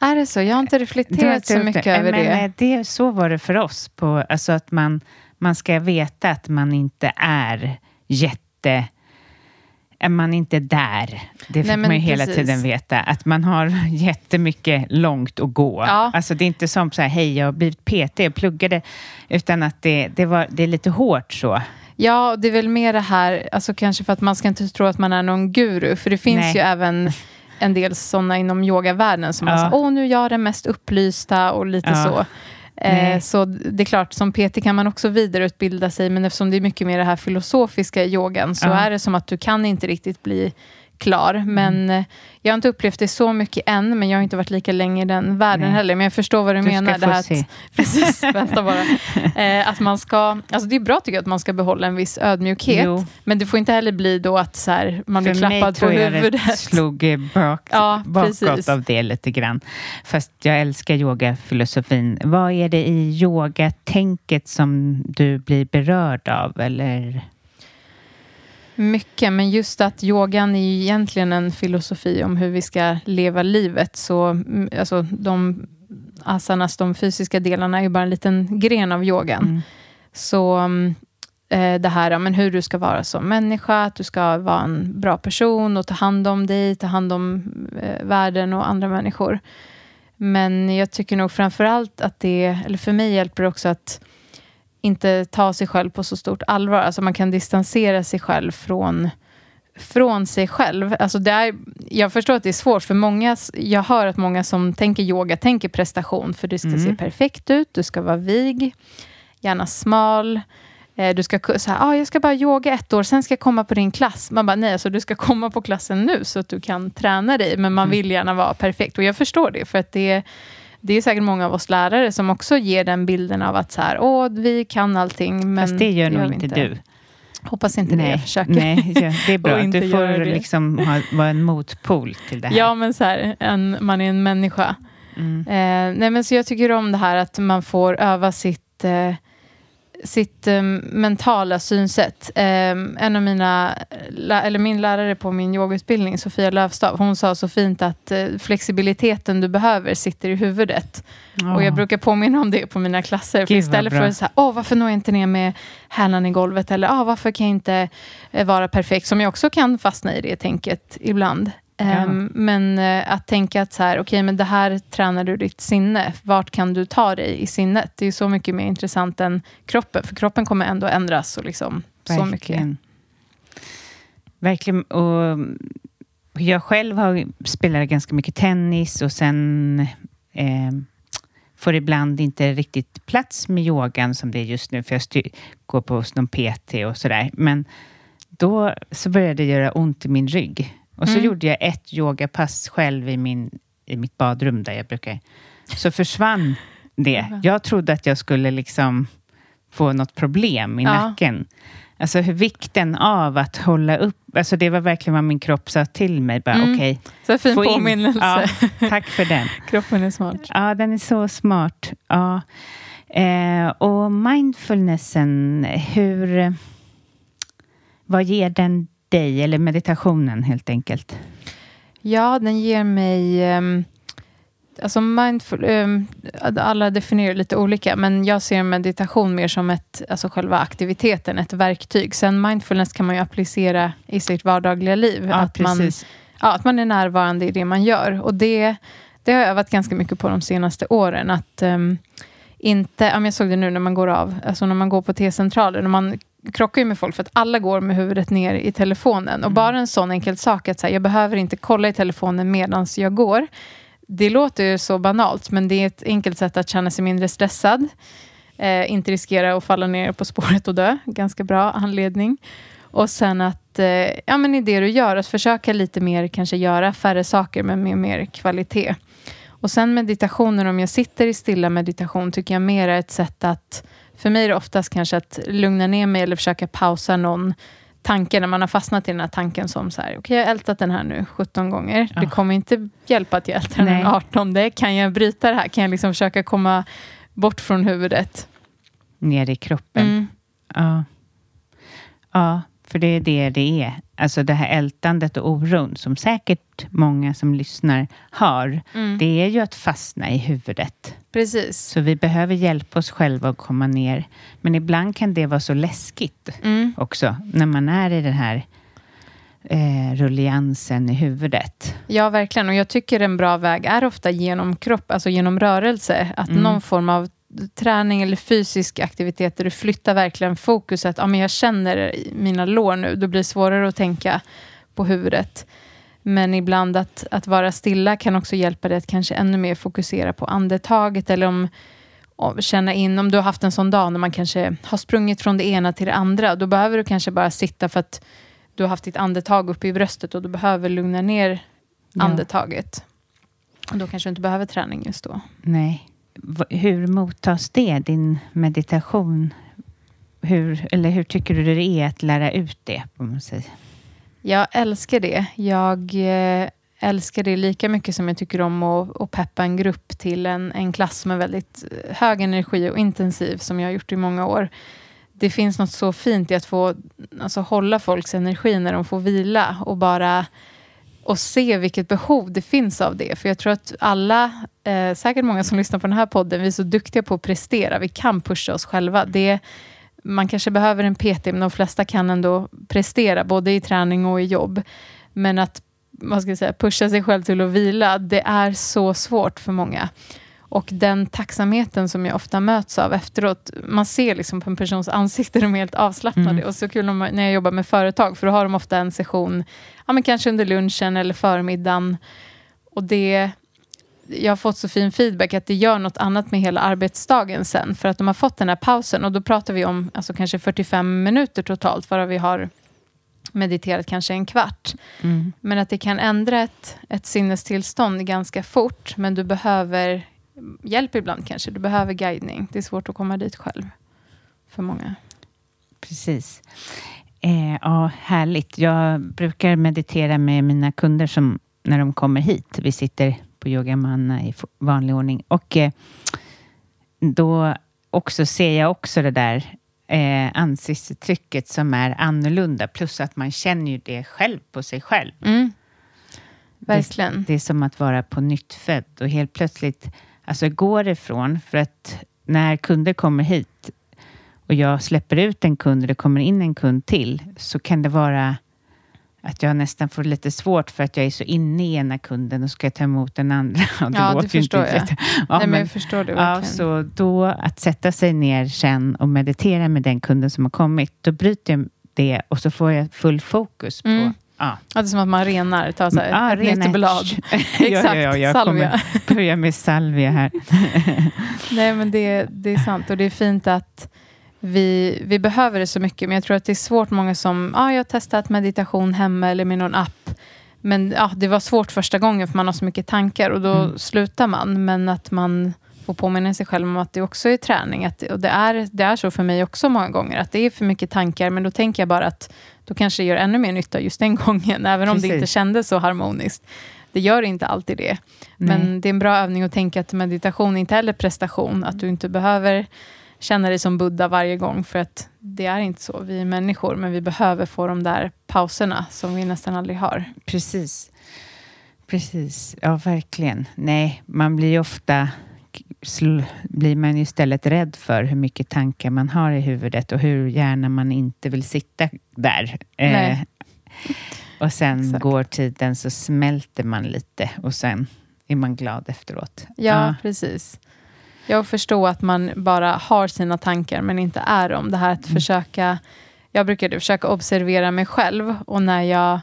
Är det så? Jag har inte reflekterat så mycket över men, det. eh, det. Så var det för oss. På, alltså att man, man ska veta att man inte är jätte... är Man inte är där. Det fick Nej, man ju hela precis. tiden veta. Att man har jättemycket långt att gå. Ja. Alltså det är inte som så här, hej jag har blivit PT och pluggade. Utan att det, det, var, det är lite hårt så. Ja, det är väl mer det här, alltså kanske för att man ska inte tro att man är någon guru, för det finns Nej. ju även en del sådana inom yogavärlden som Ja. ja. säger, åh nu är jag den mest upplysta och lite Ja. så. Eh, så det är klart, som PT kan man också vidareutbilda sig, men eftersom det är mycket mer det här filosofiska yogan, så Ja. är det som att du kan inte riktigt bli klar. Mm. Men eh, jag har inte upplevt det så mycket än, men jag har inte varit lika länge i den världen Nej. heller. Men jag förstår vad du, Du ska menar. få det här se. Att, precis, vänta bara. Eh, att man ska, alltså det är bra tycker jag att man ska behålla en viss ödmjukhet. Jo. Men det får inte heller bli då att så här, man blir För mig klappad på tror jag huvudet. det slog eh, bak, Ja, bakåt precis. av det lite grann. Fast jag älskar yogafilosofin. Vad är det i yogatänket som du blir berörd av? Eller? Mycket, men just att yogan är ju egentligen en filosofi om hur vi ska leva livet. Så mm, alltså, de asanas, de fysiska delarna, är ju bara en liten gren av yogan. Mm. Så mm, eh, det här men hur du ska vara som människa, att du ska vara en bra person och ta hand om dig, ta hand om eh, världen och andra människor. Men jag tycker nog framför allt att det, eller för mig hjälper det också att inte ta sig själv på så stort allvar. Alltså man kan distansera sig själv från, från sig själv. Alltså det är, jag förstår att det är svårt för många. Jag hör att många som tänker yoga tänker prestation. För det ska Mm. se perfekt ut, du ska vara vig, gärna smal. Eh, Du ska här, ah, jag ska bara yoga ett år, sen ska jag komma på din klass. Man bara, nej, alltså, du ska komma på klassen nu så att du kan träna dig. Men man vill gärna vara perfekt. Och jag förstår det, för att det, det är säkert många av oss lärare som också ger den bilden av att så här, åh, vi kan allting. Men Fast det gör nog inte du. Hoppas inte det, jag försöker. nej ja, det är bra. Inte Du får liksom ha, vara en motpol till det här. Ja, men så här, en, man är en människa. Mm. Eh, nej, men så jag tycker om det här att man får öva sitt, eh, sitt um, mentala synsätt. Um, en av mina, eller min lärare på min yogautbildning, Sofia Lövstav, hon sa så fint att uh, flexibiliteten du behöver sitter i huvudet. Oh. Och jag brukar påminna om det på mina klasser. för istället för att säga, åh, varför når jag inte ner med hälen i golvet? Eller, åh, varför kan jag inte vara perfekt? Som jag också kan fastna i det tänket ibland. Ja. Um, men uh, att tänka att så här, okay, men det här tränar du ditt sinne. Vart kan du ta dig i sinnet? Det är så mycket mer intressant än kroppen. För kroppen kommer ändå ändras. Och liksom, så mycket. Verkligen. Och jag själv har spelat ganska mycket tennis och sen eh, får ibland inte riktigt plats med yogan som det är just nu, för jag går på någon PT och sådär. Men då så började det göra ont i min rygg. Och så mm. gjorde jag ett yogapass själv i, min, i mitt badrum där jag brukar... Så försvann det. Jag trodde att jag skulle liksom få något problem i ja. nacken. Alltså vikten av att hålla upp, alltså det var verkligen vad min kropp sa till mig. Bara, mm. okay, så fin påminnelse. Ja, tack för den. Kroppen är smart. Ja, den är så smart. Ja. Eh, och mindfulnessen, hur... Vad ger den dig, eller meditationen helt enkelt? Ja, den ger mig... Um, alltså mindful, um, alla definierar lite olika, men jag ser meditation mer som ett, alltså själva aktiviteten, ett verktyg. Sen mindfulness kan man ju applicera i sitt vardagliga liv. Ja, att, man, ja, att man är närvarande i det man gör. Och det, det har jag övat ganska mycket på de senaste åren. Att um, inte, jag såg det nu när man går av, alltså när man går på T-centralen, när man krockar ju med folk för att alla går med huvudet ner i telefonen. Och mm. bara en sån enkel sak att så här, jag behöver inte kolla i telefonen medan jag går. Det låter ju så banalt, men det är ett enkelt sätt att känna sig mindre stressad. Eh, inte riskera att falla ner på spåret och dö. Ganska bra anledning. Och sen att, eh, ja men i det du gör, att försöka lite mer, kanske göra färre saker, men med mer kvalitet. Och sen meditationen, om jag sitter i stilla meditation, tycker jag mer är ett sätt att för mig är det oftast kanske att lugna ner mig eller försöka pausa någon tanke när man har fastnat i den här tanken som så här, okej okay, jag har ältat den här nu 17 gånger. Ja. Det kommer inte hjälpa att jag ältar den 18. Kan jag bryta det här? Kan jag liksom försöka komma bort från huvudet? Ner i kroppen. Mm. Ja. ja, för det är det det är. Alltså det här ältandet och oron som säkert många som lyssnar har. Mm. Det är ju att fastna i huvudet. Precis. Så vi behöver hjälpa oss själva att komma ner. Men ibland kan det vara så läskigt mm. också, när man är i den här eh, rulliansen i huvudet. Ja, verkligen. Och jag tycker en bra väg är ofta genom kropp, alltså genom rörelse. Att mm. någon form av träning eller fysisk aktivitet där du flyttar verkligen fokuset. Ja, men jag känner mina lår nu. Då blir det svårare att tänka på huvudet. Men ibland att, att vara stilla kan också hjälpa dig att kanske ännu mer fokusera på andetaget. Eller om, känna in, om du har haft en sån dag när man kanske har sprungit från det ena till det andra. Då behöver du kanske bara sitta för att du har haft ditt andetag uppe i bröstet och du behöver lugna ner andetaget. Och då kanske du inte behöver träning just då. Nej. Hur mottas det, din meditation? Hur, eller hur tycker du det är att lära ut det? Om man säger? Jag älskar det. Jag eh, älskar det lika mycket som jag tycker om att, att peppa en grupp till en, en klass med väldigt eh, hög energi och intensiv, som jag har gjort i många år. Det finns något så fint i att få alltså, hålla folks energi när de får vila och bara och se vilket behov det finns av det. För jag tror att alla, eh, säkert många som lyssnar på den här podden, vi är så duktiga på att prestera. Vi kan pusha oss själva. Det, man kanske behöver en PT, men de flesta kan ändå prestera, både i träning och i jobb. Men att vad ska jag säga, pusha sig själv till att vila, det är så svårt för många. Och den tacksamheten som jag ofta möts av efteråt, man ser liksom på en persons ansikte, de är helt avslappnade. Mm. Och så kul när jag jobbar med företag, för då har de ofta en session, ja, men kanske under lunchen eller förmiddagen. Och det, jag har fått så fin feedback att det gör något annat med hela arbetsdagen sen. För att de har fått den här pausen. Och då pratar vi om alltså kanske 45 minuter totalt, varav vi har mediterat kanske en kvart. Mm. Men att det kan ändra ett, ett sinnestillstånd ganska fort. Men du behöver hjälp ibland kanske. Du behöver guidning. Det är svårt att komma dit själv för många. Precis. Eh, ja, härligt. Jag brukar meditera med mina kunder som, när de kommer hit. Vi sitter på yogamanna i vanlig ordning. Och eh, då också ser jag också det där eh, ansiktsuttrycket som är annorlunda. Plus att man känner ju det själv på sig själv. Mm. Verkligen. Det, det är som att vara på nytt född och helt plötsligt alltså går ifrån, för att när kunder kommer hit och jag släpper ut en kund och det kommer in en kund till, så kan det vara att jag nästan får lite svårt för att jag är så inne i ena kunden och ska ta emot den andra. Och det ja, det förstår jag. Jätte... Ja, Nej, men, jag förstår det verkligen. Ja, så då att sätta sig ner sen och meditera med den kunden som har kommit, då bryter jag det och så får jag full fokus på mm. Ja. det är som att man renar, tar så här, ja, ett nytt blad. Exakt, ja, ja, salvia. börja med salvia här. Nej, men det, det är sant och det är fint att vi, vi behöver det så mycket, men jag tror att det är svårt. Många som, ah, jag har testat meditation hemma eller med någon app. Men ja, det var svårt första gången för man har så mycket tankar och då mm. slutar man. Men att man får påminna sig själv om att det också är träning. Att, och det är, det är så för mig också många gånger, att det är för mycket tankar, men då tänker jag bara att då kanske det gör ännu mer nytta just den gången, även Precis. om det inte kändes så harmoniskt. Det gör inte alltid det. Nej. Men det är en bra övning att tänka att meditation inte heller prestation, att du inte behöver känna dig som Buddha varje gång, för att det är inte så. Vi är människor, men vi behöver få de där pauserna som vi nästan aldrig har. Precis. Precis, ja verkligen. Nej, man blir ju blir man istället rädd för hur mycket tankar man har i huvudet och hur gärna man inte vill sitta där. Eh, och sen Exakt. går tiden så smälter man lite och sen är man glad efteråt. Ja, ja. precis. Jag förstår att man bara har sina tankar men inte är dem. Det här att mm. försöka, jag brukade försöka observera mig själv och när jag,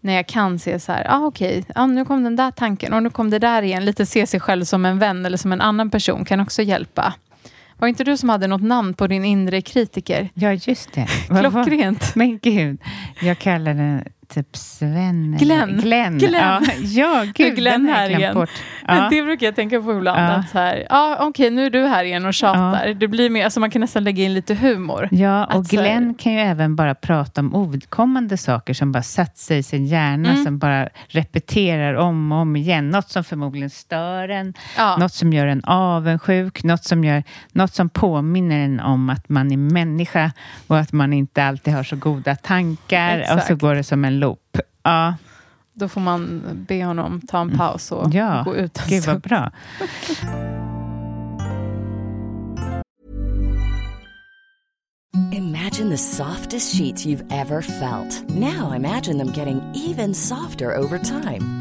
när jag kan se så här, ah, okej, okay, ah, nu kom den där tanken och nu kom det där igen. Lite se sig själv som en vän eller som en annan person kan också hjälpa. Var inte du som hade något namn på din inre kritiker? Ja, just det. Klockrent. Men gud, jag kallar den typ Sven. Glenn. Glenn. Glenn. Ja, ja gud, Glenn här igen. Bort. Ja. Det brukar jag tänka på ibland. Ja. Att så här, ja, okej, okay, nu är du här igen och tjatar. Ja. Det blir mer, alltså man kan nästan lägga in lite humor. Ja, och att, Glenn här, kan ju även bara prata om ovidkommande saker som bara satt sig i sin hjärna, mm. som bara repeterar om och om igen. Något som förmodligen stör en, ja. något som gör en avundsjuk, något som, gör, något som påminner en om att man är människa och att man inte alltid har så goda tankar. Exakt. Och så går det som en loop. Ja. Då får man be honom ta en mm. paus och ja. gå ut en Gud, vad bra. Imagine the softest sheets you've ever felt. Now imagine them getting even softer over time.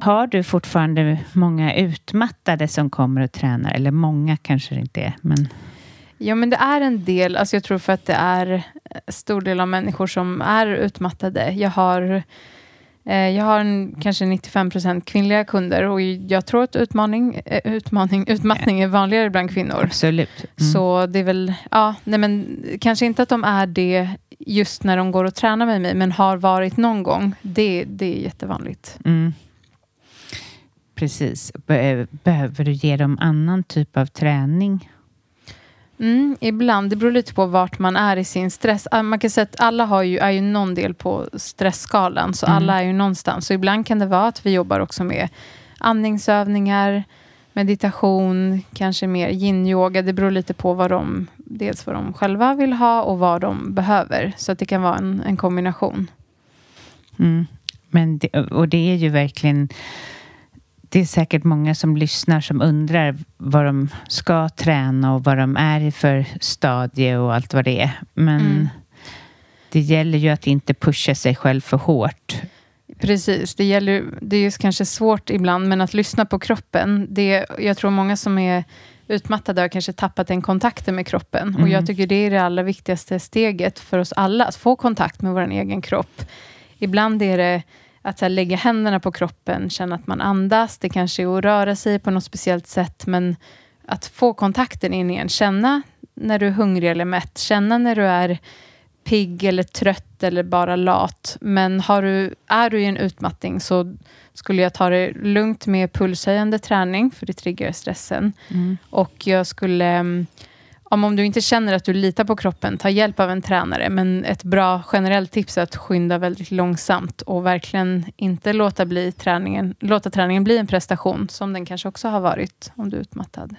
Har du fortfarande många utmattade som kommer och tränar? Eller många kanske det inte är, men... Ja, men det är en del. Alltså jag tror för att det är en stor del av människor som är utmattade. Jag har, eh, jag har en, kanske 95 procent kvinnliga kunder och jag tror att utmaning, eh, utmaning, utmattning är vanligare bland kvinnor. Absolut. Mm. Så det är väl, ja, nej men kanske inte att de är det just när de går och tränar med mig, men har varit någon gång. Det, det är jättevanligt. Mm. Precis. Be behöver du ge dem annan typ av träning? Mm, ibland. Det beror lite på vart man är i sin stress. Ah, man kan säga att alla har ju, är ju någon del på stressskalan, så mm. alla är ju någonstans. Så ibland kan det vara att vi jobbar också med andningsövningar, meditation, kanske mer yin-yoga. Det beror lite på vad de, dels vad de själva vill ha och vad de behöver. Så att det kan vara en, en kombination. Mm. Men det, och det är ju verkligen det är säkert många som lyssnar som undrar vad de ska träna och vad de är i för stadie och allt vad det är. Men mm. det gäller ju att inte pusha sig själv för hårt. Precis, det, gäller, det är ju kanske svårt ibland, men att lyssna på kroppen. Det, jag tror många som är utmattade har kanske tappat den kontakten med kroppen. Mm. Och jag tycker det är det allra viktigaste steget för oss alla, att få kontakt med vår egen kropp. Ibland är det att här, lägga händerna på kroppen, känna att man andas. Det kanske är att röra sig på något speciellt sätt, men att få kontakten in igen. Känna när du är hungrig eller mätt. Känna när du är pigg eller trött eller bara lat. Men har du, är du i en utmattning så skulle jag ta det lugnt med pulshöjande träning, för det triggar stressen. Mm. Och jag skulle mm, om, om du inte känner att du litar på kroppen, ta hjälp av en tränare. Men ett bra generellt tips är att skynda väldigt långsamt och verkligen inte låta, bli träningen, låta träningen bli en prestation, som den kanske också har varit om du är utmattad.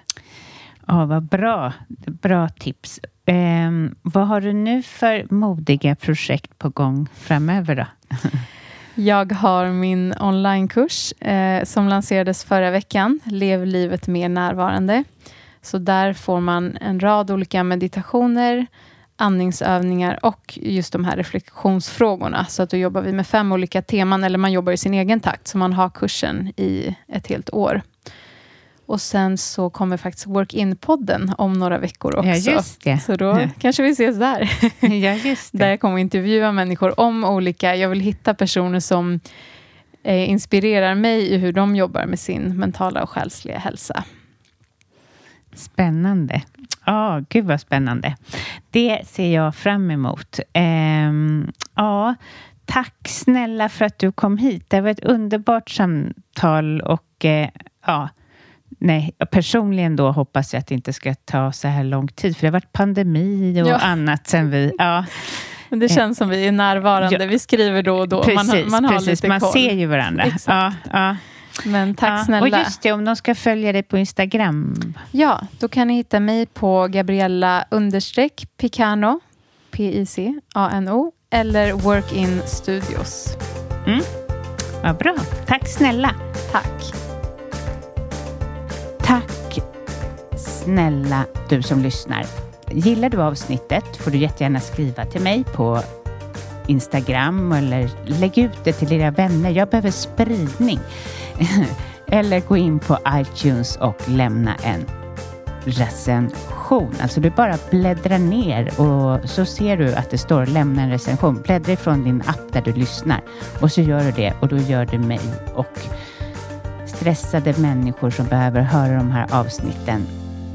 Ja, vad bra. Bra tips. Eh, vad har du nu för modiga projekt på gång framöver då? Jag har min onlinekurs eh, som lanserades förra veckan, Lev livet mer närvarande. Så där får man en rad olika meditationer, andningsövningar och just de här reflektionsfrågorna. Så att då jobbar vi med fem olika teman, eller man jobbar i sin egen takt, så man har kursen i ett helt år. Och sen så kommer faktiskt Work-in-podden om några veckor också. Ja, just det. Så då ja. kanske vi ses där. Ja, just det. där jag kommer intervjua människor om olika... Jag vill hitta personer som eh, inspirerar mig i hur de jobbar med sin mentala och själsliga hälsa. Spännande. Ja, oh, gud vad spännande. Det ser jag fram emot. Um, ja, tack snälla för att du kom hit. Det var ett underbart samtal och uh, ja, nej, personligen då hoppas jag att det inte ska ta så här lång tid, för det har varit pandemi och ja. annat sen vi... Ja. Men det känns som vi är närvarande. Ja. Vi skriver då och då. Precis, man, man har precis. lite man koll. ser ju varandra. Ja, ja. Men tack ja. snälla. Och just det, om de ska följa dig på Instagram. Ja, då kan ni hitta mig på Gabriella understreck Picano, P-I-C-A-N-O, eller Workin Studios. Mm. Vad bra. Tack snälla. Tack. Tack snälla du som lyssnar. Gillar du avsnittet får du jättegärna skriva till mig på Instagram eller lägg ut det till dina vänner. Jag behöver spridning. eller gå in på iTunes och lämna en recension. Alltså du bara bläddrar ner och så ser du att det står lämna en recension. Bläddra ifrån din app där du lyssnar och så gör du det och då gör du mig och stressade människor som behöver höra de här avsnitten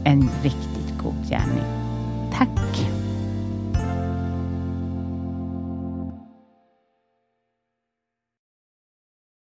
en riktigt god gärning. Tack!